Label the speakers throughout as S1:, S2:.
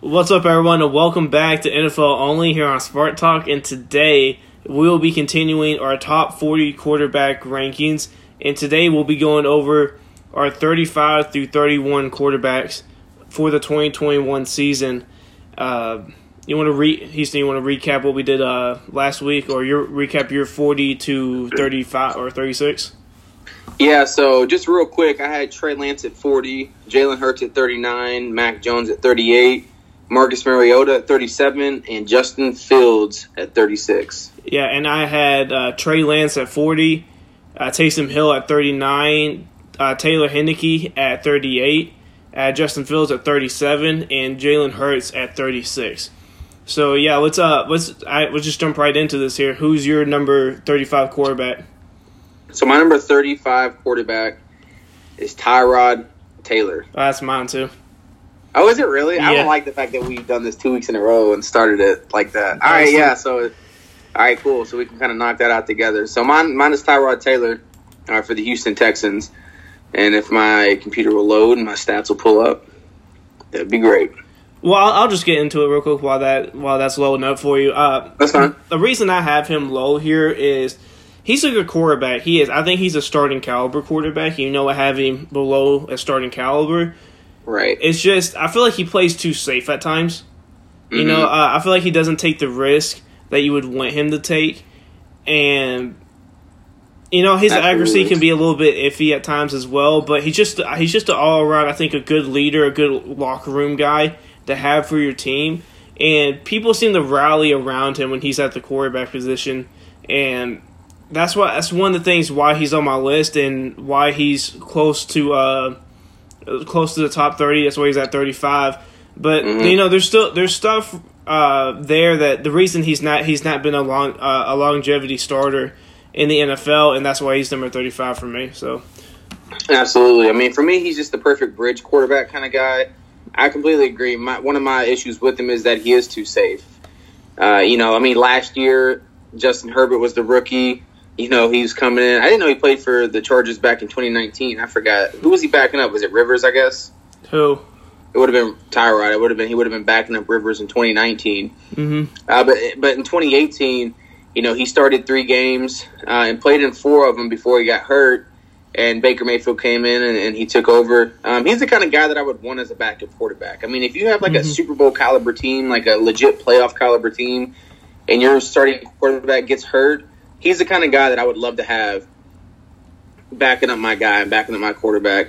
S1: What's up, everyone, and welcome back to NFL Only here on Spark Talk. And today we will be continuing our top 40 quarterback rankings. And today we'll be going over our 35 through 31 quarterbacks for the 2021 season. Uh, you want to re Houston? You want to recap what we did uh, last week, or your recap your 40 to 35 or 36?
S2: Yeah, so just real quick, I had Trey Lance at 40, Jalen Hurts at 39, Mac Jones at 38, Marcus Mariota at 37, and Justin Fields at 36.
S1: Yeah, and I had uh, Trey Lance at 40, uh, Taysom Hill at 39, uh, Taylor Heinicke at 38, uh, Justin Fields at 37, and Jalen Hurts at 36. So yeah, let's uh let's I, let's just jump right into this here. Who's your number 35 quarterback?
S2: So my number 35 quarterback is Tyrod Taylor.
S1: Oh, that's mine too.
S2: Oh, is it really? I don't like the fact that we've done this two weeks in a row and started it like that. All right, yeah. So, all right, cool. So we can kind of knock that out together. So mine, mine is Tyrod Taylor uh, for the Houston Texans. And if my computer will load and my stats will pull up, that'd be great.
S1: Well, I'll, I'll just get into it real quick while that while that's loading up for you. Uh,
S2: That's fine.
S1: the reason I have him low here is he's a good quarterback. He is. I think he's a starting caliber quarterback. You know, I have him below a starting caliber.
S2: Right.
S1: It's just I feel like he plays too safe at times. You know,
S2: Mhm.
S1: uh, I feel like he doesn't take the risk that you would want him to take, and you know his
S2: Absolutely.
S1: accuracy can be a little bit iffy at times as well. But he's just he's just an all around. I think a good leader, a good locker room guy to have for your team, and people seem to rally around him when he's at the quarterback position, and that's why that's one of the things why he's on my list and why he's close to uh close to the top 30 that's why he's at 35 but
S2: Mhm.
S1: you know there's still there's stuff uh there that the reason he's not he's not been a long uh, a longevity starter in the NFL and that's why he's number 35 for me so
S2: Absolutely. I mean, for me, he's just the perfect bridge quarterback kind of guy. I completely agree. My, one of my issues with him is that he is too safe. Uh, you know, I mean, last year Justin Herbert was the rookie. You know, he was coming in. I didn't know he played for the Chargers back in 2019. I forgot who was he backing up. Was it Rivers? I guess
S1: who
S2: it would have been Tyrod. It would have been he would have been backing up Rivers in 2019.
S1: hmm
S2: Uh, but but in 2018, you know, he started three games uh, and played in four of them before he got hurt. And Baker Mayfield came in and, and he took over. Um, he's the kind of guy that I would want as a backup quarterback. I mean, if you have like a
S1: Mhm.
S2: Super Bowl caliber team, like a legit playoff caliber team, and your starting quarterback gets hurt, he's the kind of guy that I would love to have backing up my guy and backing up my quarterback.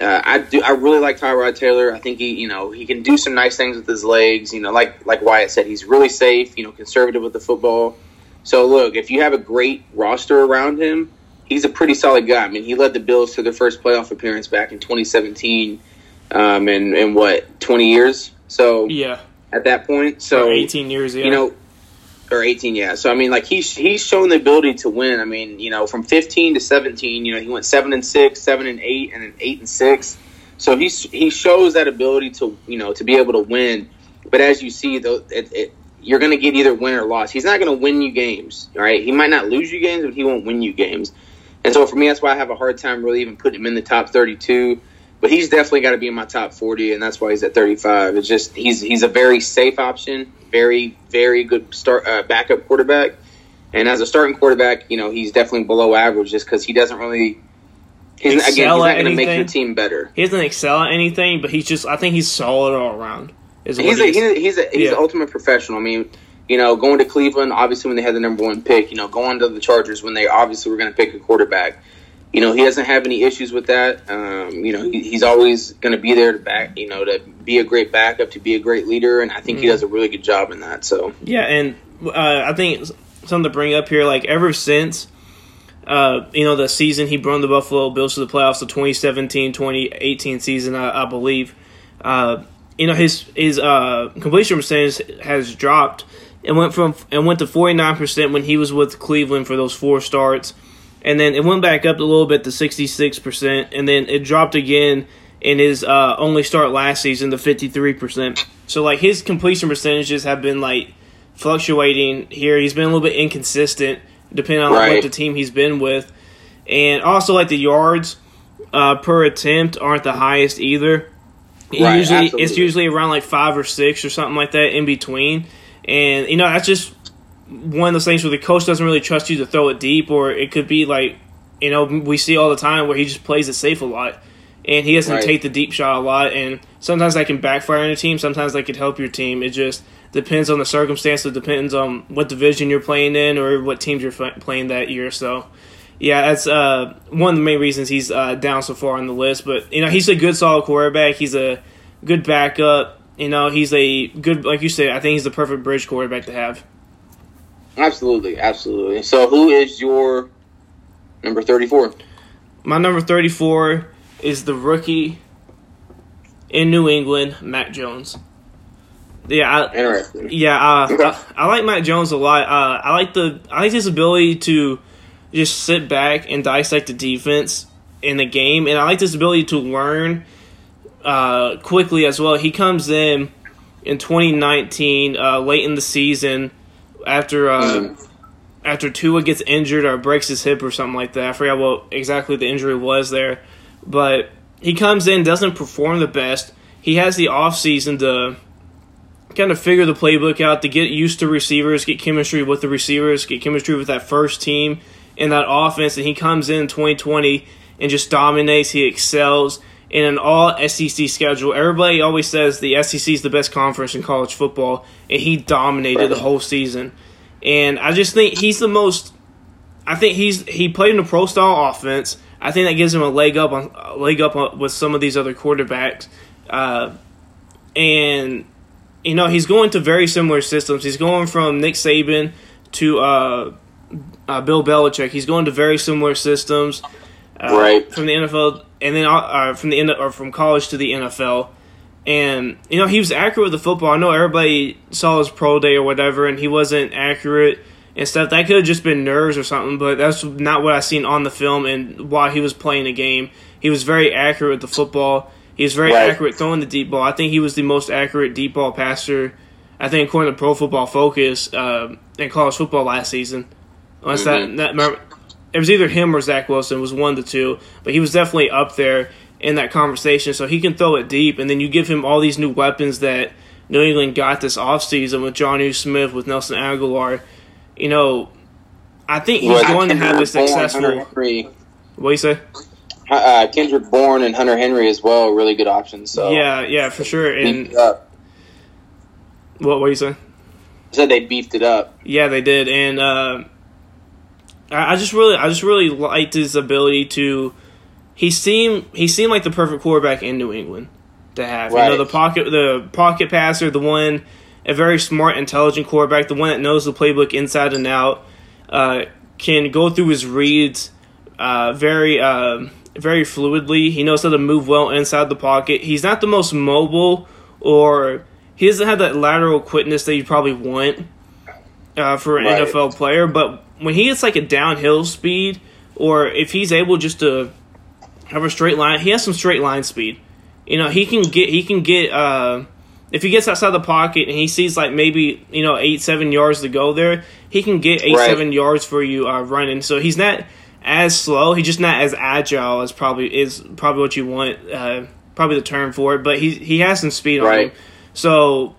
S2: Uh, I do. I really like Tyrod Taylor. I think he, you know, he can do some nice things with his legs. You know, like like Wyatt said, he's really safe. You know, conservative with the football. So look, if you have a great roster around him, he's a pretty solid guy. I mean, he led the Bills to their first playoff appearance back in 2017, um, in in what 20 years. So
S1: yeah
S2: at that point, so
S1: for 18 years yeah
S2: you know, or 18, yeah. So I mean, like he's he's shown the ability to win. I mean, you know, from 15 to 17, you know, he went seven and six, seven and eight, and then eight and six. So he's he shows that ability to you know to be able to win. But as you see, though, it, it, you're going to get either win or loss. He's not going to win you games, all right? He might not lose you games, but he won't win you games. And so for me, that's why I have a hard time really even putting him in the top 32. But he's definitely got to be in my top 40, and that's why he's at 35. It's just he's he's a very safe option, very very good start uh, backup quarterback. And as a starting quarterback, you know he's definitely below average just because he doesn't really. He's, again, he's not going to make your team better.
S1: he doesn't excel at anything but he's just I think he's solid all around
S2: He's
S1: he
S2: a, he's a, he's a, he's
S1: Yeah.
S2: the ultimate professional. I mean, you know, going to Cleveland, obviously when they had the number one pick, you know, going to the Chargers when they obviously were going to pick a quarterback. You know, he doesn't have any issues with that. Um, you know, he, he's always going to be there to back, you know, to be a great backup, to be a great leader, and I think he
S1: Mhm.
S2: does a really good job in that. So,
S1: Yeah, and uh, I think something to bring up here, like ever since, uh, you know, the season he brought the Buffalo Bills to the playoffs, the 2017-2018 season, I, I believe. Uh, you know, his his uh, completion percentage has dropped and went from and went to 49 percent when he was with Cleveland for those four starts, and then it went back up a little bit to 66 percent, and then it dropped again in his uh, only start last season to 53 percent. So like his completion percentages have been like fluctuating here. He's been a little bit inconsistent depending on what
S2: Right.
S1: the team he's been with, and also like the yards uh, per attempt aren't the highest either.
S2: Right,
S1: usually it's usually around like five or six or something like that in between, and you know that's just one of those things where the coach doesn't really trust you to throw it deep, or it could be like you know we see all the time where he just plays it safe a lot, and he doesn't
S2: Right.
S1: take the deep shot a lot, and sometimes that can backfire on your team, sometimes that could help your team. It just depends on the circumstance. It depends on what division you're playing in or what teams you're fi- playing that year. So. Yeah, that's uh, one of the main reasons he's uh, down so far on the list. But you know, he's a good, solid quarterback. He's a good backup. You know, he's a good, like you said. I think he's the perfect bridge quarterback to have.
S2: Absolutely, absolutely. So, who is your number thirty-four?
S1: My number thirty-four is the rookie in New England, Mac Jones. Yeah, I,
S2: Interesting.
S1: Yeah, uh,
S2: Okay.
S1: I, I like Mac Jones a lot. Uh, I like the I like his ability to just sit back and dissect the defense in the game, and I like his ability to learn uh, quickly as well. He comes in in 2019, uh, late in the season, after uh,
S2: Mhm.
S1: after Tua gets injured or breaks his hip or something like that. I forgot what exactly the injury was there, but he comes in, doesn't perform the best. He has the off season to kind of figure the playbook out, to get used to receivers, get chemistry with the receivers, get chemistry with that first team and that offense. And he comes in 2020 and just dominates. He excels in an all SEC schedule. Everybody always says the SEC is the best conference in college football, and he dominated the whole season. And I just think he's the most. I think he's he played in a pro style offense. I think that gives him a leg up on a leg up on, with some of these other quarterbacks. Uh, and you know he's going to very similar systems. He's going from Nick Saban to uh, uh, Bill Belichick. He's going to very similar systems, uh,
S2: Right.
S1: From the NFL, and then uh, uh, from the N- or from college to the NFL. And you know he was accurate with the football. I know everybody saw his pro day or whatever, and he wasn't accurate and stuff. That could have just been nerves or something, but that's not what I seen on the film and while he was playing the game. He was very accurate with the football. He was very
S2: Right.
S1: accurate throwing the deep ball. I think he was the most accurate deep ball passer. I think according to Pro Football Focus uh, in college football last season. Unless
S2: Mhm.
S1: that, that it was either him or Zach Wilson. It was one of the two, but he was definitely up there in that conversation. So he can throw it deep, and then you give him all these new weapons that New England got this offseason with Jonnu Smith, with Nelson Agholor. You know, I think he's
S2: Was
S1: going to have a successful. What do you say?
S2: uh, Kendrick Bourne and Hunter Henry as well, really good options. So
S1: Yeah, yeah, for sure. And
S2: up.
S1: what what do you say?
S2: said they beefed it up.
S1: Yeah, they did, and uh, I, just really, I just really liked his ability to. He seemed he seemed like the perfect quarterback in New England to have. You know, the pocket, the pocket passer, the one, a very smart, intelligent quarterback, the one that knows the playbook inside and out, uh, can go through his reads uh, very, uh, very fluidly. He knows how to move well inside the pocket. He's not the most mobile, or he doesn't have that lateral quickness that you probably want uh, for an
S2: Right.
S1: NFL player. But when he gets like a downhill speed, or if he's able just to have a straight line, he has some straight line speed. You know, he can get he can get uh, if he gets outside the pocket and he sees like maybe you know eight seven yards to go there, he can get eight
S2: Right.
S1: seven yards for you uh, running. So he's not as slow. He's just not as agile as probably is probably what you want. Uh, probably the term for it, but he he has some speed on him. So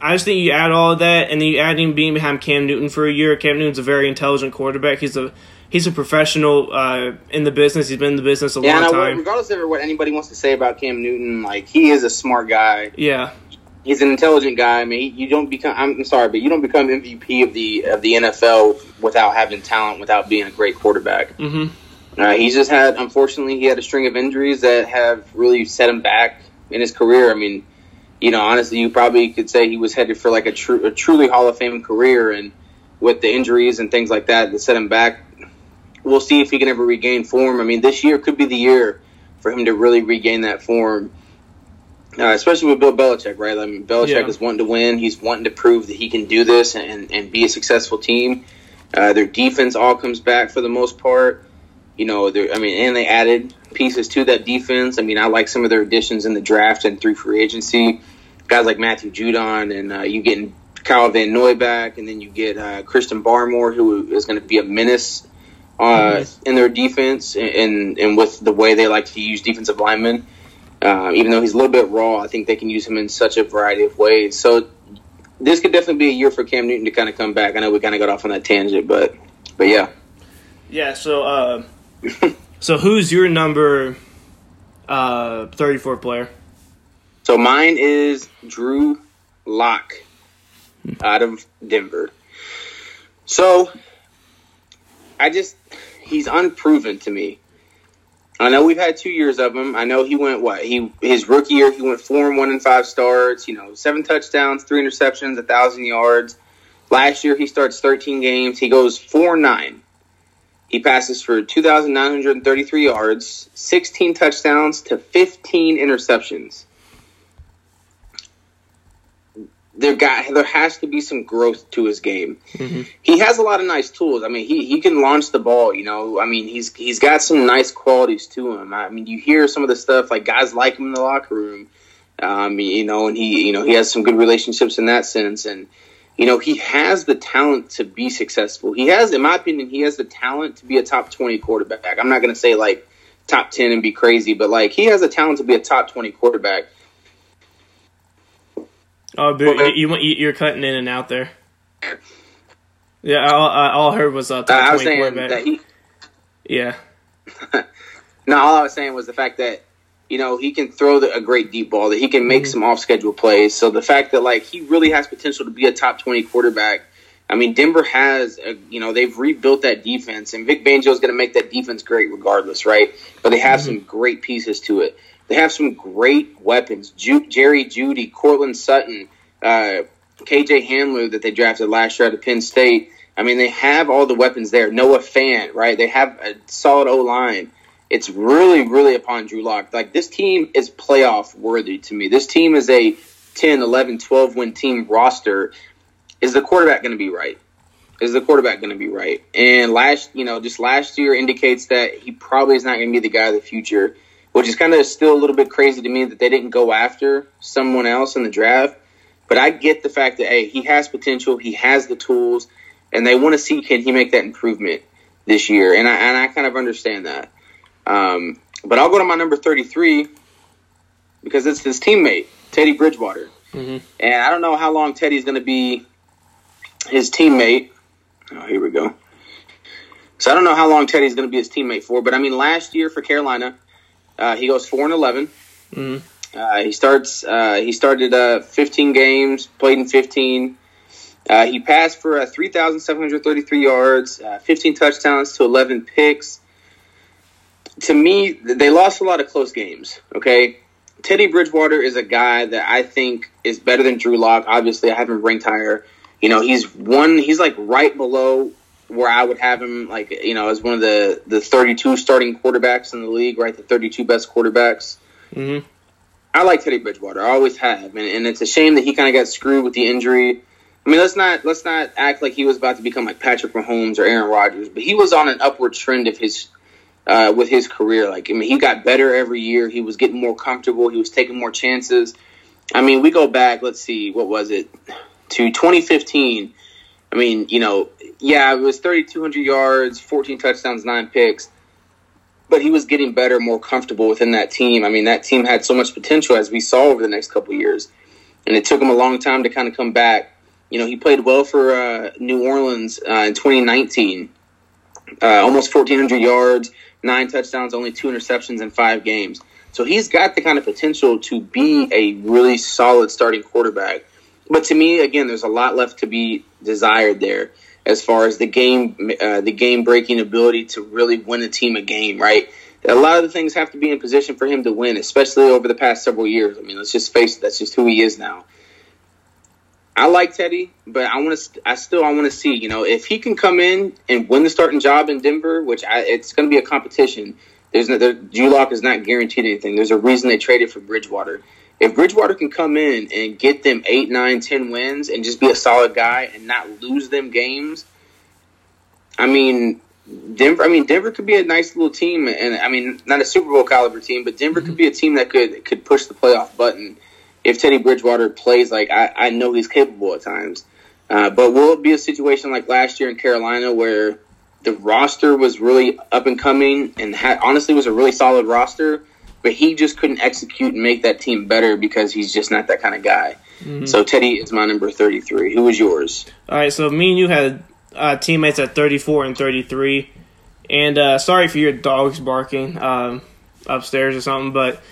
S1: I just think you add all of that, and then you add him being behind Cam Newton for a year. Cam Newton's a very intelligent quarterback. He's a he's a professional uh, in the business. He's been in the business a long time.
S2: Yeah,
S1: long time.
S2: regardless of what anybody wants to say about Cam Newton, like he is a smart guy.
S1: Yeah,
S2: He's an intelligent guy. I mean, you don't become. I'm sorry, but you don't become MVP of the of the NFL without having talent, without being a great quarterback.
S1: hmm
S2: Uh, he's just had, unfortunately, he had a string of injuries that have really set him back in his career. I mean, you know, honestly, you probably could say he was headed for like a, true, a truly Hall of Fame career, and with the injuries and things like that that set him back, we'll see if he can ever regain form. I mean, this year could be the year for him to really regain that form. Uh, especially with Bill Belichick, right? I mean, Belichick
S1: Yeah.
S2: is wanting to win. He's wanting to prove that he can do this and, and be a successful team. Uh, their defense all comes back for the most part. You know, I mean, and they added pieces to that defense. I mean, I like some of their additions in the draft and through free agency. Guys like Matthew Judon, and uh, you getting Kyle Van Noy back, and then you get uh, Christian Barmore, who is going to be a menace uh, in their defense, and and with the way they like to use defensive linemen. Uh, even though he's a little bit raw, I think they can use him in such a variety of ways. So this could definitely be a year for Cam Newton to kind of come back. I know we kind of got off on that tangent, but but yeah.
S1: Yeah. So uh, so who's your number uh, thirty four player?
S2: So mine is Drew Lock out of Denver. So I just he's unproven to me. I know we've had two years of him. I know he went what he his rookie year he went four and one and five starts. You know, seven touchdowns, three interceptions, a thousand yards. Last year he starts thirteen games. He goes four nine. He passes for two thousand nine hundred thirty three yards, sixteen touchdowns to fifteen interceptions. there got there has to be some growth to his game. Mm-hmm. He has a lot of nice tools. I mean, he, he can launch the ball. You know, I mean, he's he's got some nice qualities to him. I mean, you hear some of the stuff like guys like him in the locker room. Um, you know, and he you know he has some good relationships in that sense, and you know he has the talent to be successful. He has, in my opinion, he has the talent to be a top twenty quarterback. I'm not going to say like top ten and be crazy, but like he has the talent to be a top twenty quarterback
S1: Oh, but you, you you're cutting in and out there. Yeah, all, all I heard was uh, top uh, I was saying that he.
S2: Yeah. no, all I was saying was the fact that you know he can throw the, a great deep ball, that he can make mm-hmm. some off schedule plays. So the fact that like he really has potential to be a top twenty quarterback. I mean, Denver has, a, you know, they've rebuilt that defense, and Vic Fangio is going to make that defense great regardless, right? But they have mm-hmm. some great pieces to it. They have some great weapons. Ju- Jerry Jeudy, Courtland Sutton, uh, KJ Hamler that they drafted last year out of Penn State. I mean, they have all the weapons there. Noah Fant, right? They have a solid O line. It's really, really upon Drew Lock. Like, this team is playoff worthy to me. This team is a 10, 11, 12 win team roster. Is the quarterback going to be right? Is the quarterback going to be right? And last, you know, just last year indicates that he probably is not going to be the guy of the future which is kind of still a little bit crazy to me that they didn't go after someone else in the draft. But I get the fact that hey, he has potential, he has the tools, and they want to see can he make that improvement this year, and I and I kind of understand that. Um, but I'll go to my number thirty three because it's his teammate Teddy Bridgewater, mm-hmm. and I don't know how long Teddy's going to be his teammate. Oh, here we go. So I don't know how long Teddy's going to be his teammate for, but I mean, last year for Carolina, uh, he goes four and 11 mm-hmm. uh, he starts. Uh, he started uh, 15 games, played in 15. Uh, he passed for 3,733 yards, 15 touchdowns to 11 picks. To me, they lost a lot of close games. Okay, Teddy Bridgewater is a guy that I think is better than Drew Lock. Obviously, I have him ranked higher. You know, he's one. He's like right below where I would have him, like you know, as one of the the 32 starting quarterbacks in the league, right? The 32 best quarterbacks. Mm-hmm. I like Teddy Bridgewater. I always have, and, and it's a shame that he kind of got screwed with the injury. I mean, let's not let's not act like he was about to become like Patrick Mahomes or Aaron Rodgers, but he was on an upward trend of his uh, with his career. Like, I mean, he got better every year. He was getting more comfortable. He was taking more chances. I mean, we go back. Let's see, what was it to 2015? I mean, you know, yeah, it was 3,200 yards, 14 touchdowns, nine picks. But he was getting better, more comfortable within that team. I mean, that team had so much potential as we saw over the next couple years, and it took him a long time to kind of come back. You know, he played well for uh, New Orleans uh, in 2019, uh, almost 1,400 yards, nine touchdowns, only two interceptions in five games. So he's got the kind of potential to be a really solid starting quarterback. But to me, again, there's a lot left to be desired there as far as the game, uh, the game breaking ability to really win a team a game, right? A lot of the things have to be in position for him to win, especially over the past several years. I mean, let's just face it, that's just who he is now. I like Teddy, but I want to. I still I want to see. You know, if he can come in and win the starting job in Denver, which I, it's going to be a competition. There's no, there, Lock is not guaranteed anything. There's a reason they traded for Bridgewater. If Bridgewater can come in and get them eight, nine, ten wins and just be a solid guy and not lose them games, I mean, Denver. I mean, Denver could be a nice little team, and I mean, not a Super Bowl caliber team, but Denver mm-hmm. could be a team that could could push the playoff button if Teddy Bridgewater plays like I, I know he's capable at times. Uh, but will it be a situation like last year in Carolina where the roster was really up and coming and had, honestly was a really solid roster? but he just couldn't execute and make that team better because he's just not that kind of guy. Mm-hmm. So Teddy is my number 33. Who was yours?
S1: All right, so me and you had uh, teammates at 34 and 33. And uh, sorry for your dogs barking um, upstairs or something, but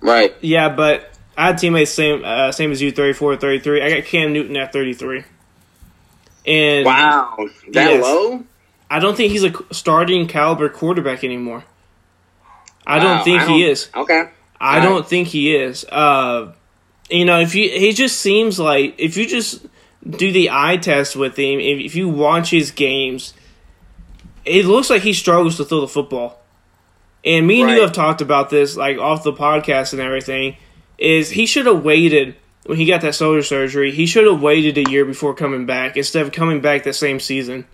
S2: right,
S1: yeah. But I had teammates same uh, same as you, 34, 33. I got Cam Newton at 33. And
S2: wow, that yes, low?
S1: I don't think he's a starting caliber quarterback anymore. I wow, don't think I don't, he is.
S2: Okay.
S1: I All don't right. think he is. Uh, you know, if you he just seems like if you just do the eye test with him, if, if you watch his games, it looks like he struggles to throw the football. And me and right. you have talked about this, like off the podcast and everything. Is he should have waited when he got that shoulder surgery? He should have waited a year before coming back instead of coming back that same season.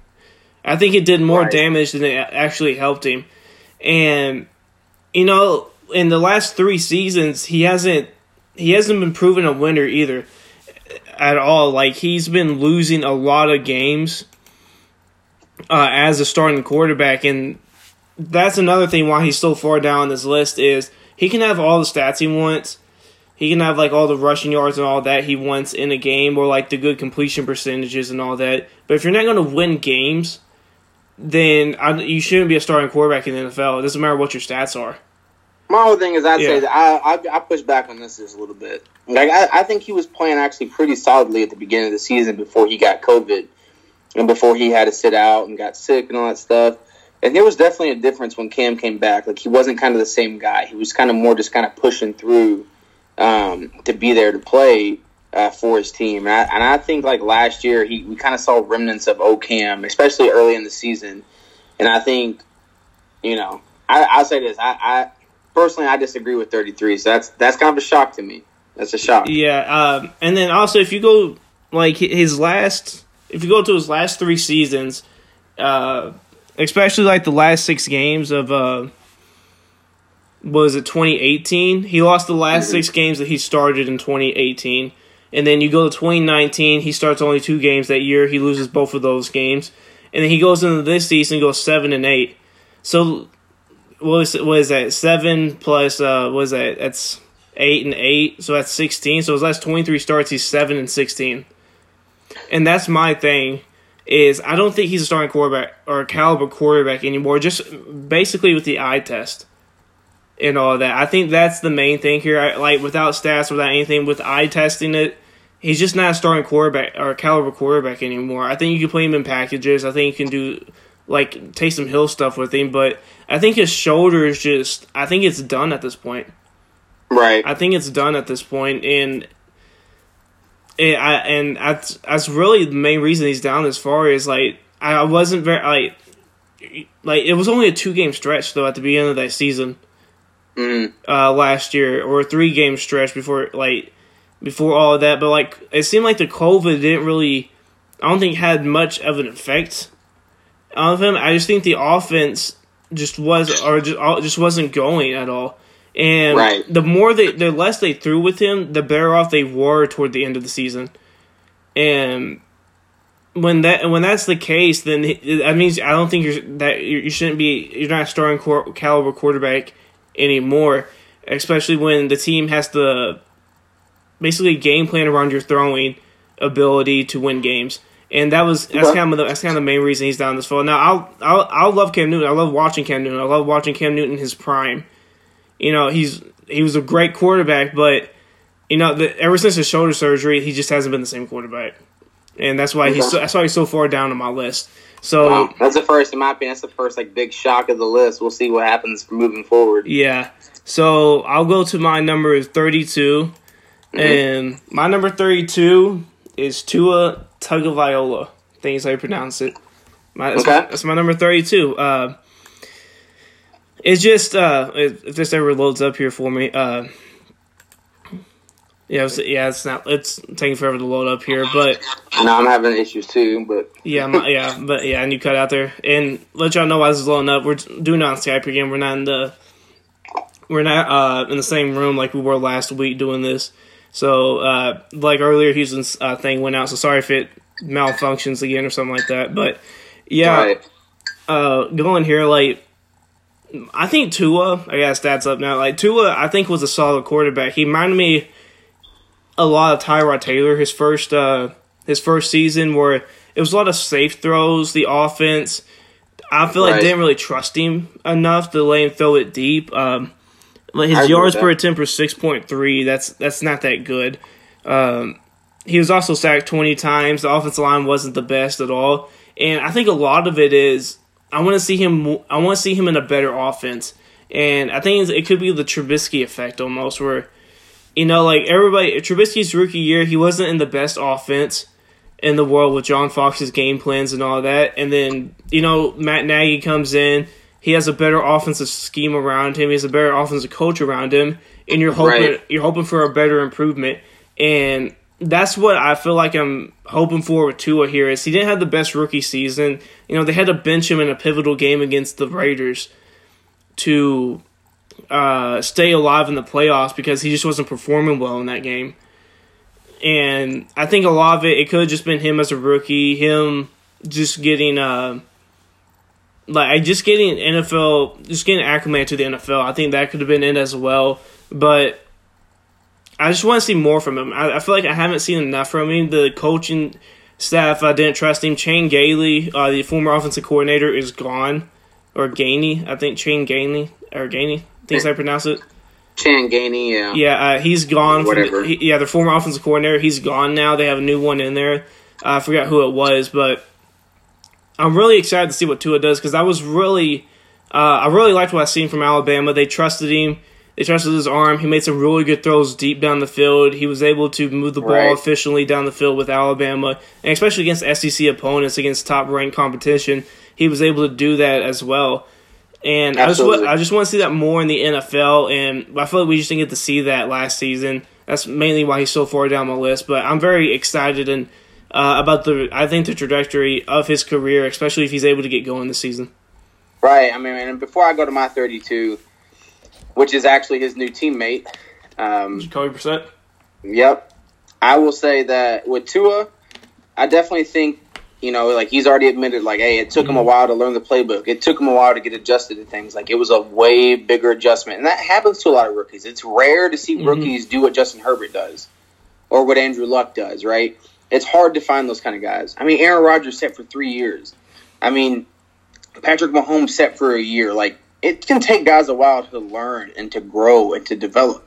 S1: I think it did more right. damage than it actually helped him. And you know, in the last three seasons, he hasn't he hasn't been proven a winner either at all. Like he's been losing a lot of games uh, as a starting quarterback, and that's another thing why he's so far down this list is he can have all the stats he wants. He can have like all the rushing yards and all that he wants in a game, or like the good completion percentages and all that. But if you're not going to win games, then I, you shouldn't be a starting quarterback in the NFL. It doesn't matter what your stats are.
S2: My whole thing is, I'd yeah. say that I, I, I push back on this just a little bit. Like I, I think he was playing actually pretty solidly at the beginning of the season before he got COVID and before he had to sit out and got sick and all that stuff. And there was definitely a difference when Cam came back. Like he wasn't kind of the same guy. He was kind of more just kind of pushing through um, to be there to play uh, for his team. And I, and I, think like last year, he we kind of saw remnants of Ocam, especially early in the season. And I think, you know, I, will say this: I, I, personally I disagree with 33. So that's that's kind of a shock to me. That's a shock.
S1: Yeah, um, and then also if you go like his last if you go to his last three seasons, uh, especially like the last six games of uh, was it 2018? He lost the last mm-hmm. six games that he started in 2018, and then you go to 2019. He starts only two games that year. He loses both of those games, and then he goes into this season goes seven and eight. So what is what is that? Seven plus uh, what is that? That's eight and eight, so that's sixteen. So his last 23 starts, he's seven and 16 and that's my thing. Is I don't think he's a starting quarterback or a caliber quarterback anymore. Just basically with the eye test and all that. I think that's the main thing here. I, like without stats, without anything, with eye testing it, he's just not a starting quarterback or caliber quarterback anymore. I think you can play him in packages. I think you can do like Taysom Hill stuff with him, but I think his shoulder is just. I think it's done at this point.
S2: Right.
S1: I think it's done at this point, and it, I, and that's that's really the main reason he's down as far as like I wasn't very like like it was only a two game stretch though at the beginning of that season
S2: mm.
S1: uh, last year or a three game stretch before like before all of that but like it seemed like the covid didn't really i don't think had much of an effect on him i just think the offense just was or just, just wasn't going at all and right. the more they, the less they threw with him, the better off they were toward the end of the season. And when that when that's the case, then that means I don't think you're that you shouldn't be you're not a starting caliber quarterback anymore, especially when the team has to basically game plan around your throwing ability to win games. And that was that's kind of the, that's kind of the main reason he's down this fall. Now I'll I'll I'll love Cam Newton. I love watching Cam Newton. I love watching Cam Newton in his prime you know, he's he was a great quarterback, but you know, the, ever since his shoulder surgery, he just hasn't been the same quarterback, and that's why he's so, that's why he's so far down on my list. So wow.
S2: that's the first, in my opinion, that's the first like big shock of the list. We'll see what happens moving forward.
S1: Yeah. So I'll go to my number 32, mm-hmm. and my number thirty-two is Tua Tagovailoa. I think is how you pronounce it. My, that's, okay. my, that's my number thirty-two. Uh, it's just uh, if this ever loads up here for me, uh, yeah, it's, yeah, it's not. It's taking forever to load up here, but
S2: no, I'm having issues too. But
S1: yeah, my, yeah, but yeah, and you cut out there and let y'all know why this is loading up. We're doing it on Skype again. We're not in the we're not uh, in the same room like we were last week doing this. So uh, like earlier, Houston's uh, thing went out. So sorry if it malfunctions again or something like that. But yeah, right. uh, going here like I think Tua. I got stats up now. Like Tua, I think was a solid quarterback. He reminded me a lot of Tyrod Taylor his first uh his first season where it was a lot of safe throws. The offense, I feel like didn't really trust him enough to let him throw it deep. Um,
S2: I
S1: his yards per attempt was six point three. That's that's not that good. Um, he was also sacked twenty times. The offensive line wasn't the best at all, and I think a lot of it is I want to see him. I want to see him in a better offense, and I think it could be the Trubisky effect almost, where you know, like everybody, Trubisky's rookie year, he wasn't in the best offense in the world with John Fox's game plans and all that. And then, you know, Matt Nagy comes in, he has a better offensive scheme around him, he has a better offensive coach around him, and you're hoping
S2: Right.
S1: you're hoping for a better improvement. And that's what I feel like I'm hoping for with Tua here is he didn't have the best rookie season. You know, they had to bench him in a pivotal game against the Raiders to uh, stay alive in the playoffs because he just wasn't performing well in that game. And I think a lot of it, it could have just been him as a rookie, him just getting, uh, like, just getting NFL, just getting acclimated to the NFL. I think that could have been it as well. But I just want to see more from him. I, I feel like I haven't seen enough from him. The coaching staff, I didn't trust him. Shane Gailey, uh, the former offensive coordinator, is gone. Or Gainey, I think Shane Gainey, or Gainey, think I pronounce it.
S2: Chan Gainey, yeah.
S1: Yeah, uh, he's gone. From
S2: Whatever.
S1: the, he, yeah, the former offensive coordinator, he's gone now. They have a new one in there. Uh, I forgot who it was, but I'm really excited to see what Tua does because I was really, uh, I really liked what I seen from Alabama. They trusted him. They trusted his arm. He made some really good throws deep down the field. He was able to move the ball
S2: Right.
S1: efficiently down the field with Alabama, and especially against SEC opponents, against top ranked competition, he was able to do that as well. And I just, wa-
S2: Absolutely.
S1: I just want to see that more in the NFL, and I feel like we just didn't get to see that last season. That's mainly why he's so far down my list. But I'm very excited and uh, about the I think the trajectory of his career, especially if he's able to get going this season.
S2: Right. I mean, and before I go to my 32, which is actually his new teammate, um,
S1: Jacoby Brissett.
S2: Yep. I will say that with Tua, I definitely think, you know, like he's already admitted, like, hey, it took him a while to learn the playbook. It took him a while to get adjusted to things. Like, it was a way bigger adjustment. And that happens to a lot of rookies. It's rare to see
S1: Mhm.
S2: rookies do what Justin Herbert does or what Andrew Luck does, right? It's hard to find those kind of guys. I mean, Aaron Rodgers set for three years. I mean, Patrick Mahomes set for a year. Like, it can take guys a while to learn and to grow and to develop.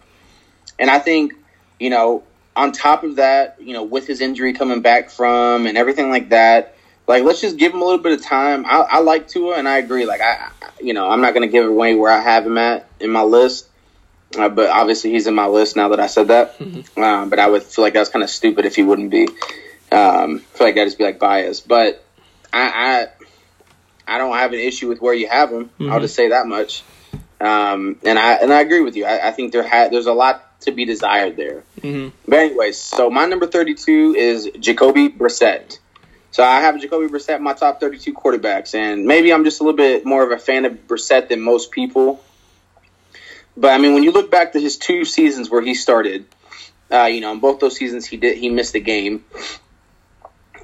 S2: And I think, you know, on top of that, you know, with his injury coming back from and everything like that, like let's just give him a little bit of time. I, I like Tua, and I agree. Like I, you know, I'm not going to give away where I have him at in my list, uh, but obviously he's in my list now that I said that. Um, but I would feel like that's kind of stupid if he wouldn't be. Um, I feel like I'd just be like biased, but I, I, I don't have an issue with where you have him. I'll
S1: Mhm.
S2: just say that much. Um, and I and I agree with you. I, I think there ha- there's a lot to be desired there.
S1: hmm
S2: But anyways, so my number 32 is Jacoby Brissett. So I have Jacoby Brissett my top 32 quarterbacks, and maybe I'm just a little bit more of a fan of Brissett than most people. But I mean, when you look back to his two seasons where he started, uh, you know, in both those seasons he did he missed a game.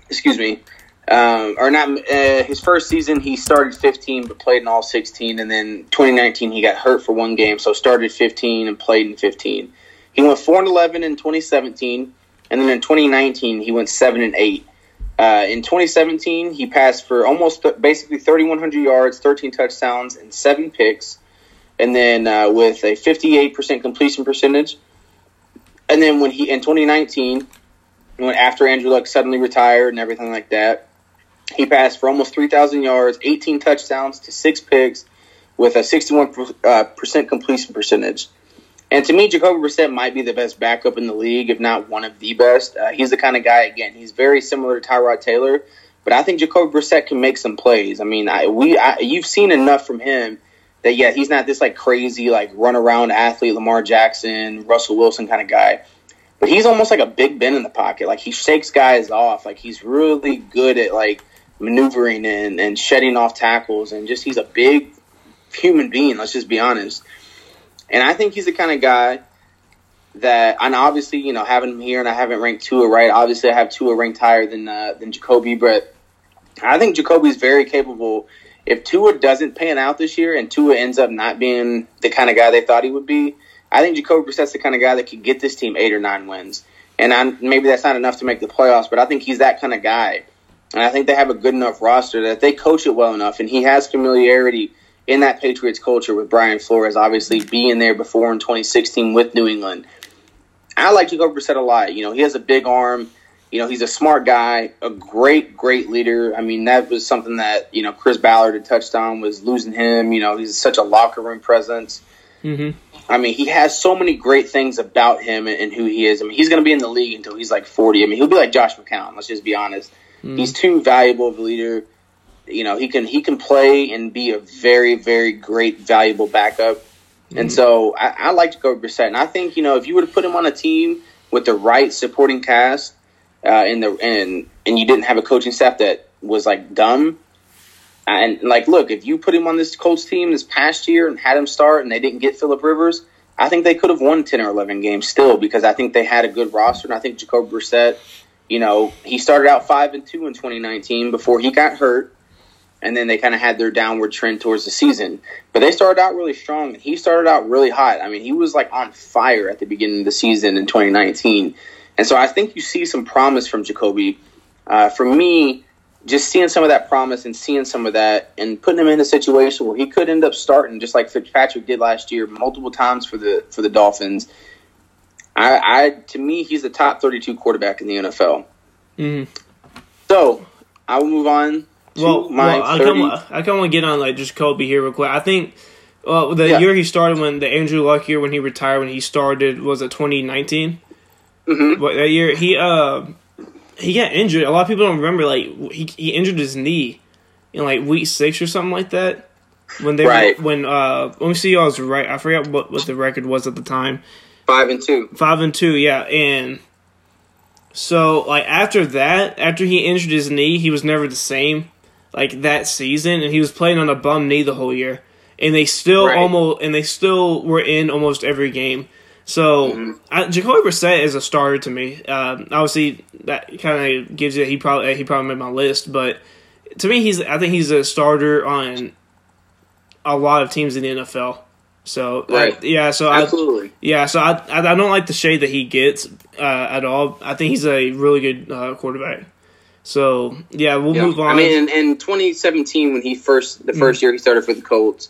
S2: Excuse me, um, or not. Uh, his first season he started 15 but played in all 16, and then 2019 he got hurt for one game, so started 15 and played in 15. He went four and 11 in 2017, and then in 2019 he went seven and eight. Uh, in 2017, he passed for almost th- basically 3,100 yards, 13 touchdowns, and seven picks. And then uh, with a 58% completion percentage. And then when he in 2019, when after Andrew Luck suddenly retired and everything like that, he passed for almost 3,000 yards, 18 touchdowns to six picks, with a 61% uh, percent completion percentage. And to me, Jacoby Brissett might be the best backup in the league, if not one of the best. Uh, he's the kind of guy, again, he's very similar to Tyrod Taylor, but I think Jacoby Brissett can make some plays. I mean, I, we I, you've seen enough from him that yeah, he's not this like crazy like run around athlete, Lamar Jackson, Russell Wilson kind of guy, but he's almost like a Big Ben in the pocket. Like he shakes guys off. Like he's really good at like maneuvering and, and shedding off tackles, and just he's a big human being. Let's just be honest. And I think he's the kind of guy that, and obviously, you know, having him here, and I haven't ranked Tua right. Obviously, I have Tua ranked higher than uh, than Jacoby, but I think Jacoby's very capable if Tua doesn't pan out this year and Tua ends up not being the kind of guy they thought he would be, I think Jacoby Brissett's the kind of guy that could get this team eight or nine wins. And I, maybe that's not enough to make the playoffs, but I think he's that kind of guy. And I think they have a good enough roster that they coach it well enough, and he has familiarity in that Patriots culture with Brian Flores, obviously being there before in 2016 with New England. I like Jacoby Brissett a lot. You know, he has a big arm. You know, he's a smart guy, a great, great leader. I mean, that was something that, you know, Chris Ballard had touched on was losing him. You know, he's such a locker room presence.
S1: Mm-hmm.
S2: I mean, he has so many great things about him and, and who he is. I mean, he's going to be in the league until he's like 40. I mean, he'll be like Josh McCown. Let's just be honest.
S1: Mm-hmm.
S2: He's too valuable of a leader. You know, he can he can play and be a very very great valuable backup.
S1: Mm-hmm.
S2: And so I, I like Jacoby Brissett, and I think you know if you were to put him on a team with the right supporting cast, uh, and the and and you didn't have a coaching staff that was like dumb, and like look, if you put him on this Colts team this past year and had him start, and they didn't get Philip Rivers, I think they could have won ten or eleven games still because I think they had a good roster, and I think Jacoby Brissett, you know, he started out five and two in 2019 before he got hurt and then they kind of had their downward trend towards the season. But they started out really strong, and he started out really hot. I mean, he was like on fire at the beginning of the season in 2019, and so I think you see some promise from Jacoby. Uh, for me, just seeing some of that promise and seeing some of that, and putting him in a situation where he could end up starting, just like Fitzpatrick did last year, multiple times for the for the Dolphins. I, I to me, he's the top 32 quarterback in the NFL.
S1: Mm-hmm.
S2: So I will move on
S1: well, well, I kind of I kind of want to get on like Jacoby here real quick. I think well the yeah. year he started when the Andrew Luck year when he retired when he started was it 2019.
S2: Mm-hmm.
S1: But that year he uh he got injured. A lot of people don't remember like he he injured his knee in like week six or something like that. When they
S2: right.
S1: when uh let me see was right. I forgot what what the record was at the time.
S2: Five and two.
S1: Five and two, yeah, and. So, like after that, after he injured his knee, he was never the same like that season, and he was playing on a bum knee the whole year, and they still
S2: Right.
S1: almost and they still were in almost every game. So
S2: Mm-hmm.
S1: I, Jacoby Brissett is a starter to me. Um, obviously, that kind of gives you he probably he probably made my list, but to me, he's I think he's a starter on a lot of teams in the NFL. So
S2: Right.
S1: yeah, so I,
S2: Absolutely.
S1: yeah, so I, I I don't like the shade that he gets uh, at all. I think he's a really good uh, quarterback. So yeah, we'll
S2: Yeah.
S1: move on.
S2: I mean, in, in 2017, when he first the
S1: Mm-hmm.
S2: first year he started for the Colts,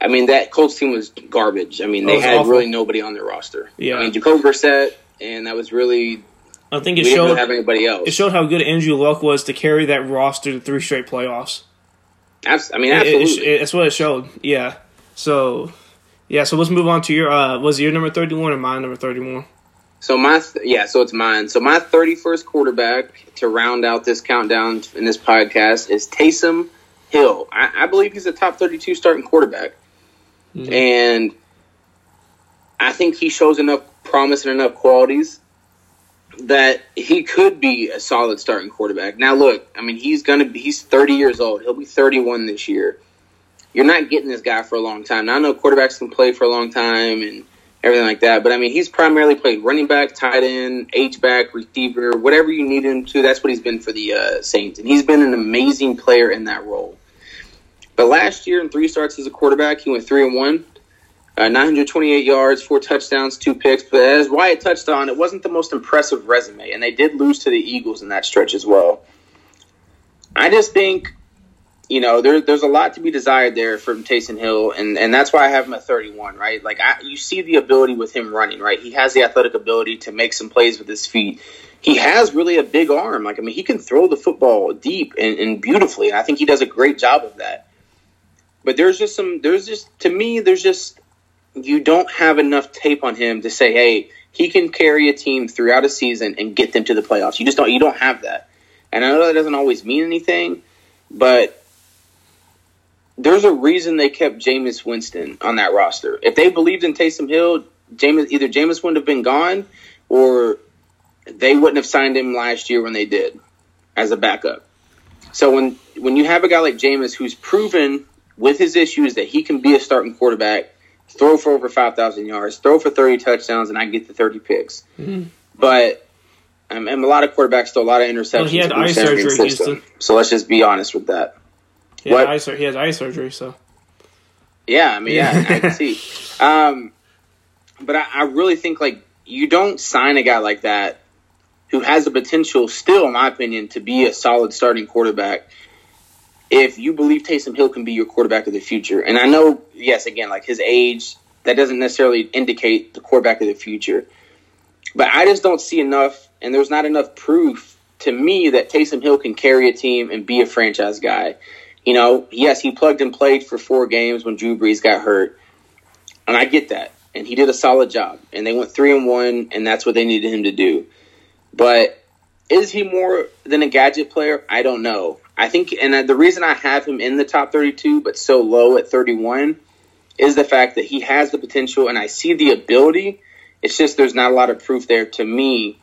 S2: I mean that Colts team was garbage. I mean they had
S1: awful.
S2: really nobody on their roster.
S1: Yeah.
S2: I mean Jacoby Brissett, and that was really
S1: I think it showed
S2: have anybody else.
S1: it showed how good Andrew Luck was to carry that roster to three straight playoffs.
S2: Abs- I mean,
S1: It- it- it- that's what it showed. Yeah. So yeah, so let's move on to your uh was your number thirty one or my number thirty one?
S2: So my th- yeah, so it's mine. So my 31st quarterback to round out this countdown in this podcast is Taysom Hill. I, I believe he's a top 32 starting quarterback,
S1: Mhm.
S2: and I think he shows enough promise and enough qualities that he could be a solid starting quarterback. Now look, I mean he's gonna be he's 30 years old. He'll be 31 this year. You're not getting this guy for a long time. Now I know quarterbacks can play for a long time and everything like that. But I mean, he's primarily played running back, tight end, H back, receiver, whatever you need him to. That's what he's been for the uh, Saints, and he's been an amazing player in that role. But last year, in three starts as a quarterback, he went three and one, uh, 928 yards, four touchdowns, two picks. But as Wyatt touched on, it wasn't the most impressive resume, and they did lose to the Eagles in that stretch as well. I just think you know, there, there's a lot to be desired there from Taysom Hill, and, and that's why I have him at 31, right? Like, I, you see the ability with him running, right? He has the athletic ability to make some plays with his feet. He has really a big arm. Like, I mean, he can throw the football deep and, and beautifully, and I think he does a great job of that. But there's just some, there's just, to me, there's just, you don't have enough tape on him to say, hey, he can carry a team throughout a season and get them to the playoffs. You just don't, you don't have that. And I know that doesn't always mean anything, but there's a reason they kept Jameis Winston on that roster. If they believed in Taysom Hill, Jameis either Jameis wouldn't have been gone or they wouldn't have signed him last year when they did as a backup. So when when you have a guy like Jameis who's proven with his issues that he can be a starting quarterback, throw for over five thousand yards, throw for thirty touchdowns, and I get the thirty picks.
S1: Mhm.
S2: But um, and a lot of quarterbacks throw a lot of interceptions.
S1: Well, he had eye surgery,
S2: system. So let's just be honest with that.
S1: He had,
S2: What?
S1: eye, he has eye surgery, so
S2: Yeah, I mean, yeah, I can see. Um, but I, I really think like you don't sign a guy like that who has the potential, still, in my opinion, to be a solid starting quarterback. If you believe Taysom Hill can be your quarterback of the future, and I know, yes, again, like his age, that doesn't necessarily indicate the quarterback of the future. But I just don't see enough, and there's not enough proof to me that Taysom Hill can carry a team and be a franchise guy. You know, yes, he plugged and played for four games when Drew Brees got hurt, and I get that. And he did a solid job, and they went three and one, and that's what they needed him to do. But is he more than a gadget player? I don't know. I think, and uh, the reason I have him in the top 32, but so low at 31, is the fact that he has the potential, and I see the ability. It's just there's not a lot of proof there to me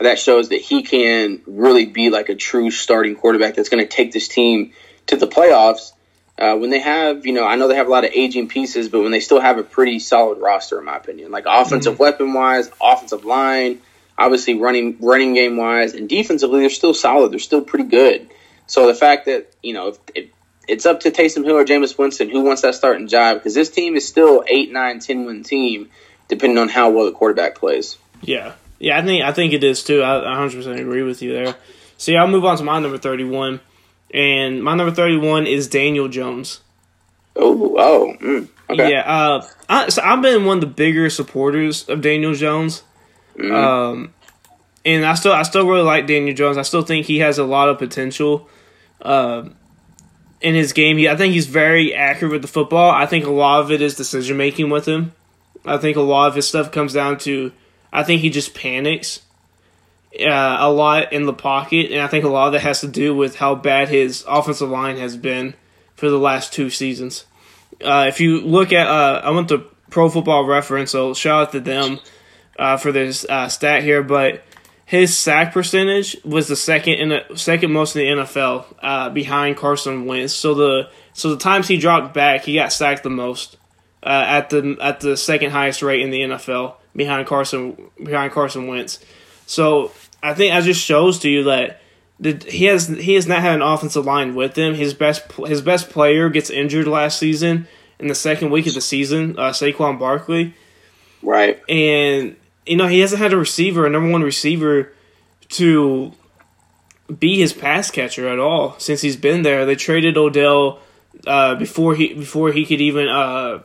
S2: that shows that he can really be like a true starting quarterback that's going to take this team to the playoffs. Uh, when they have, you know, I know they have a lot of aging pieces, but when they still have a pretty solid roster, in my opinion, like offensive weapon wise, offensive line, obviously running running game wise, and defensively, they're still solid. They're still pretty good. So the fact that you know, if, if it's up to Taysom Hill or Jameis Winston who wants that starting job because this team is still eight, nine, ten win team, depending on how well the quarterback plays.
S1: yeah, yeah. I think I think it is too. I 100 percent agree with you there. So yeah, I'll move on to my number 31, and my number 31 is Daniel Jones.
S2: Oh, oh, mm, okay.
S1: Yeah, uh, I, so I've been one of the bigger supporters of Daniel Jones.
S2: Mhm.
S1: Um, and I still I still really like Daniel Jones. I still think he has a lot of potential uh, in his game. He, I think he's very accurate with the football. I think a lot of it is decision making with him. I think a lot of his stuff comes down to I think he just panics uh, a lot in the pocket, and I think a lot of that has to do with how bad his offensive line has been for the last two seasons. Uh, if you look at, uh, I went to Pro Football Reference, so shout out to them uh, for this uh, stat here. But his sack percentage was the second in the second most in the NFL, uh, behind Carson Wentz. So the so the times he dropped back, he got sacked the most at the at the second highest rate in the NFL, behind Carson behind Carson Wentz. So I think that just shows to you that the, he has he has not had an offensive line with him. His best his best player gets injured last season in the second week of the season, uh, Saquon Barkley,
S2: Right.
S1: and you know he hasn't had a receiver, a number one receiver, to be his pass catcher at all since he's been there. They traded Odell uh, before he before he could even uh,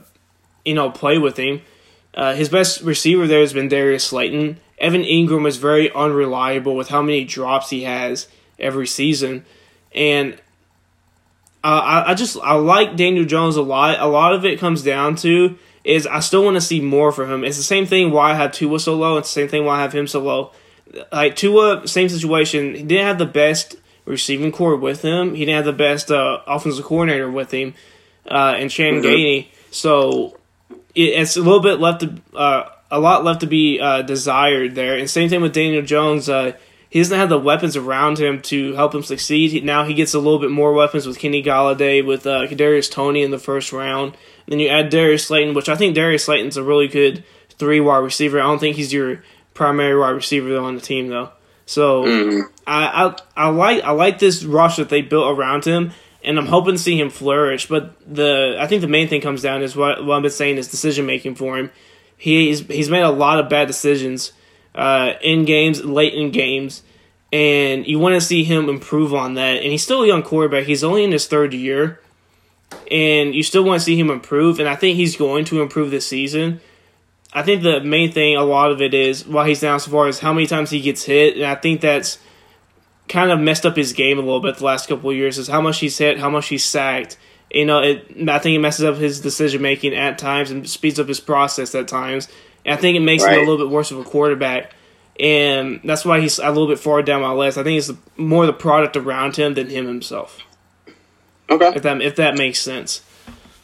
S1: you know play with him. Uh, his best receiver there has been Darius Slayton. Evan Engram is very unreliable with how many drops he has every season, and uh, I, I just I like Daniel Jones a lot. A lot of it comes down to is I still want to see more from him. It's the same thing why I have Tua so low. It's the same thing why I have him so low. Like Tua, same situation. He didn't have the best receiving corps with him. He didn't have the best uh, offensive coordinator with him, uh, and Shannon
S2: Mhm.
S1: Gailey. So it's a little bit left to uh, a lot left to be uh, desired there. And same thing with Daniel Jones. Uh, he doesn't have the weapons around him to help him succeed. He, now he gets a little bit more weapons with Kenny Golladay, with uh, Kadarius Toney in the first round. Then you add Darius Slayton, which I think Darius Slayton's a really good three wide receiver. I don't think he's your primary wide receiver though, on the team though. So
S2: Mhm.
S1: I, I I like I like this roster that they built around him, and I'm hoping to see him flourish. But the I think the main thing comes down is what, what I've been saying is decision making for him. He's he's made a lot of bad decisions uh, in games, late in games, and you want to see him improve on that. And he's still a young quarterback. He's only in his third year, and you still want to see him improve. And I think he's going to improve this season. I think the main thing, a lot of it is why he's down so far is how many times he gets hit, and I think that's kind of messed up his game a little bit the last couple of years. Is how much he's hit, how much he's sacked. You know, it, I think it messes up his decision making at times and speeds up his process at times. And I think it makes him a little bit worse of a quarterback, and that's why he's a little bit far down my list. I think it's more the product around him than him himself.
S2: Okay.
S1: If that if that makes sense.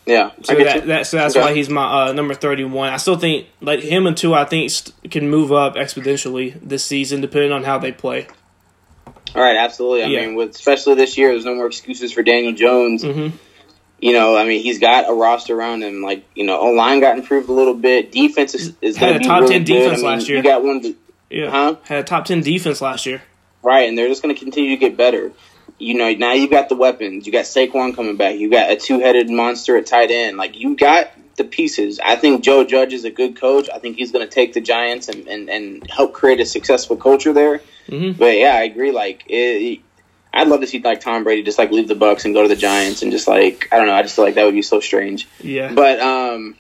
S2: Yeah.
S1: So that, that so that's
S2: Okay.
S1: why he's my uh, number thirty one. I still think like him and Tua, I think st- can move up exponentially this season, depending on how they play.
S2: All right, absolutely. I
S1: Yeah.
S2: mean, with especially this year, there's no more excuses for Daniel Jones.
S1: hmm
S2: You know, I mean, he's got a roster around him. Like, you know, O line got improved a little bit. Defense is, is
S1: Had a top
S2: really
S1: 10
S2: good.
S1: defense
S2: I mean,
S1: last year.
S2: You got one, the-
S1: Yeah,
S2: Huh?
S1: had a top ten defense last year.
S2: right? And they're just going to continue to get better. You know, now you've got the weapons. You got Saquon coming back. You got a two headed monster at tight end. Like you got the pieces. I think Joe Judge is a good coach. I think he's going to take the Giants and, and, and help create a successful culture there.
S1: Mhm.
S2: But yeah, I agree. Like, it, I'd love to see like Tom Brady just like leave the Bucs and go to the Giants and just like I don't know. I just feel like that would be so strange.
S1: Yeah.
S2: But um,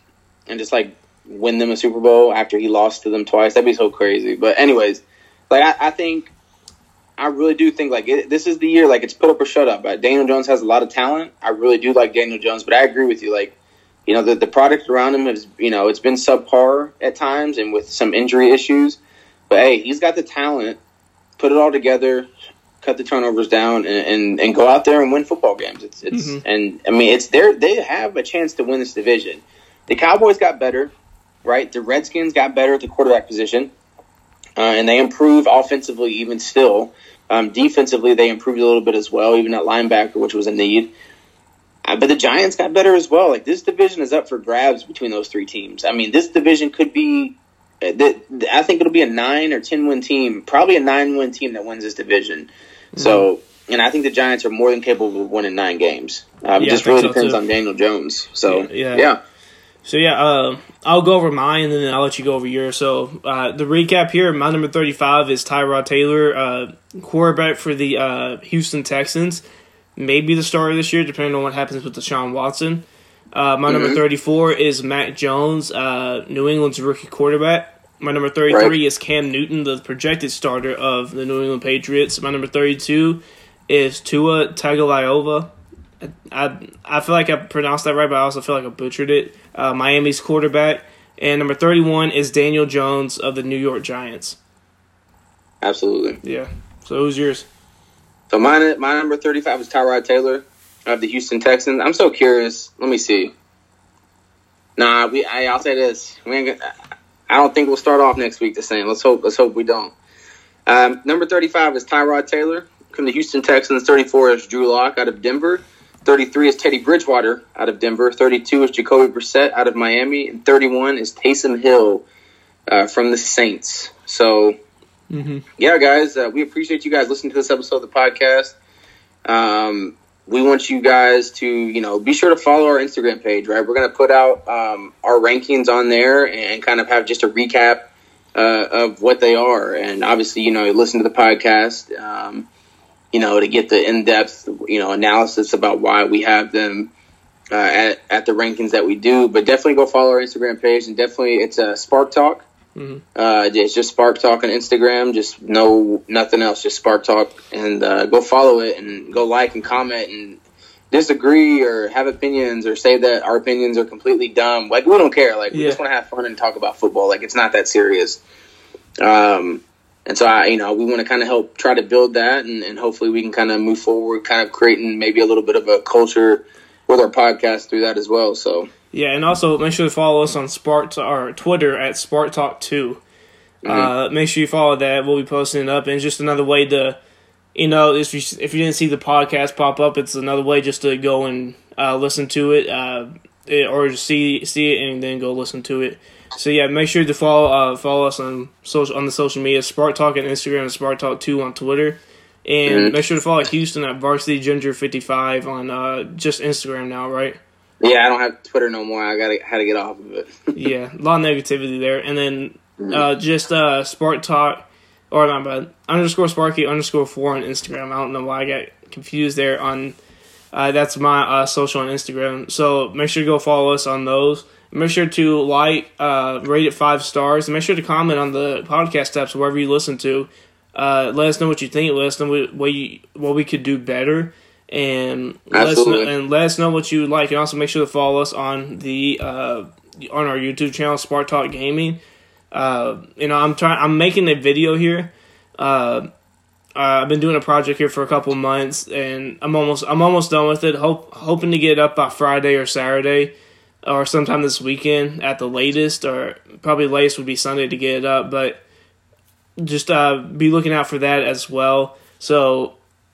S2: and just like win them a Super Bowl after he lost to them twice. That'd be so crazy. But anyways, like I, I think. I really do think like it, this is the year like it's put up or shut up. Uh, Daniel Jones has a lot of talent. I really do like Daniel Jones, but I agree with you. Like you know, the, the product around him is, you know, it's been subpar at times and with some injury issues. But hey, he's got the talent. Put it all together, cut the turnovers down, and, and, and go out there and win football games. It's it's
S1: Mhm.
S2: and I mean it's there. They have a chance to win this division. The Cowboys got better, right? The Redskins got better at the quarterback position, uh, and they improved offensively even still. Um, defensively, they improved a little bit as well, even at linebacker, which was a need. Uh, but the Giants got better as well. Like this division is up for grabs between those three teams. I mean, this division could be. uh, I think it'll be a nine or ten win team, probably a nine win team that wins this division. So, and I think the Giants are more than capable of winning nine games. Um,
S1: Yeah,
S2: it just really
S1: so,
S2: depends
S1: too.
S2: on Daniel Jones. So,
S1: Yeah, yeah.
S2: yeah.
S1: So yeah, uh, I'll go over mine and then I'll let you go over yours. So uh, the recap here, my number thirty-five is Tyrod Taylor, uh, quarterback for the uh, Houston Texans. Maybe the starter this year, depending on what happens with Deshaun Watson. Uh, my number
S2: Mhm.
S1: thirty-four is Mac Jones, uh, New England's rookie quarterback. My number thirty-three
S2: Right.
S1: is Cam Newton, the projected starter of the New England Patriots. My number thirty-two is Tua Tagovailoa. I I feel like I pronounced that right, but I also feel like I butchered it. Uh, Miami's quarterback, and number thirty-one is Daniel Jones of the New York Giants.
S2: Absolutely.
S1: Yeah. So who's yours?
S2: So mine, my number thirty-five is Tyrod Taylor of the Houston Texans. I'm so curious. Let me see. Nah, we. I, I'll say this. We ain't. Gonna, I don't think we'll start off next week the same. Let's hope. Let's hope we don't. Um, number thirty-five is Tyrod Taylor from the Houston Texans. Thirty-four is Drew Lock out of Denver. Thirty-three is Teddy Bridgewater out of Denver. Thirty-two is Jacoby Brissett out of Miami, and thirty-one is Taysom Hill uh, from the Saints. So
S1: Mm-hmm.
S2: yeah, guys, uh, we appreciate you guys listening to this episode of the podcast. Um, we want you guys to, you know, be sure to follow our Instagram page, right? We're going to put out um, our rankings on there and kind of have just a recap uh, of what they are. And obviously, you know, listen to the podcast, um, you know, to get the in depth, you know, analysis about why we have them. Uh, at, at the rankings that we do, but definitely go follow our Instagram page and definitely it's a Spark Talk.
S1: Mhm.
S2: Uh, it's just Spark Talk on Instagram. Just no nothing else. Just Spark Talk, and uh, go follow it and go like and comment and disagree or have opinions or say that our opinions are completely dumb. Like we don't care. Like we
S1: Yeah.
S2: just want to have fun and talk about football. Like it's not that serious. Um, and so I, you know, we want to kind of help try to build that, and, and hopefully we can kind of move forward, kind of creating maybe a little bit of a culture with our podcast through that as well. So
S1: Yeah, and also make sure to follow us on Spark or Twitter at Spark Talk 2 Uh, make sure you follow that. We'll be posting it up, and it's just another way to, you know, if you if you didn't see the podcast pop up, it's another way just to go and uh, listen to it, uh, it, or just see see it and then go listen to it. So yeah, make sure to follow uh, follow us on social on the social media Spark Talk on Instagram and Spark Talk Two on Twitter, and
S2: Mhm.
S1: make sure to follow Houston at Varsity Ginger fifty five on uh, just Instagram now, right?
S2: Yeah, I don't have Twitter no more. I got to had to get off of it.
S1: yeah, a lot of negativity there. And then uh, just uh, Spark Talk, or not bad, underscore Sparky underscore four on Instagram. I don't know why I got confused there. On uh, that's my uh, social on Instagram. So make sure to go follow us on those. Make sure to like, uh, rate it five stars, and make sure to comment on the podcast apps wherever you listen to. Uh, let us know what you think. Let us know what, what, you, what we could do better, and let us know, and let us know what you like. And also make sure to follow us on the uh, on our YouTube channel, Spark Talk Gaming. Uh, you know, I'm trying. I'm making a video here. Uh, uh, I've been doing a project here for a couple months, and I'm almost I'm almost done with it. Hope hoping to get it up by Friday or Saturday, or sometime this weekend at the latest, or probably latest would be Sunday to get it up. But just uh, be looking out for that as well. So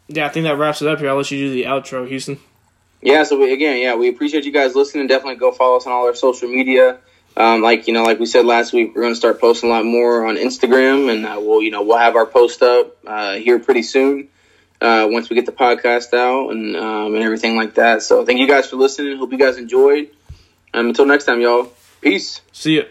S1: yeah, I think that wraps it up here. I'll let you do the outro, Houston.
S2: Yeah, so we, again, yeah, we appreciate you guys listening. Definitely go follow us on all our social media. Um, like you know, like we said last week, we're going to start posting a lot more on Instagram, and uh, we'll you know we'll have our post up uh, here pretty soon. uh, once we get the podcast out and um, and everything like that. So thank you guys for listening. Hope you guys enjoyed. Um, until next time, y'all. Peace.
S1: See ya.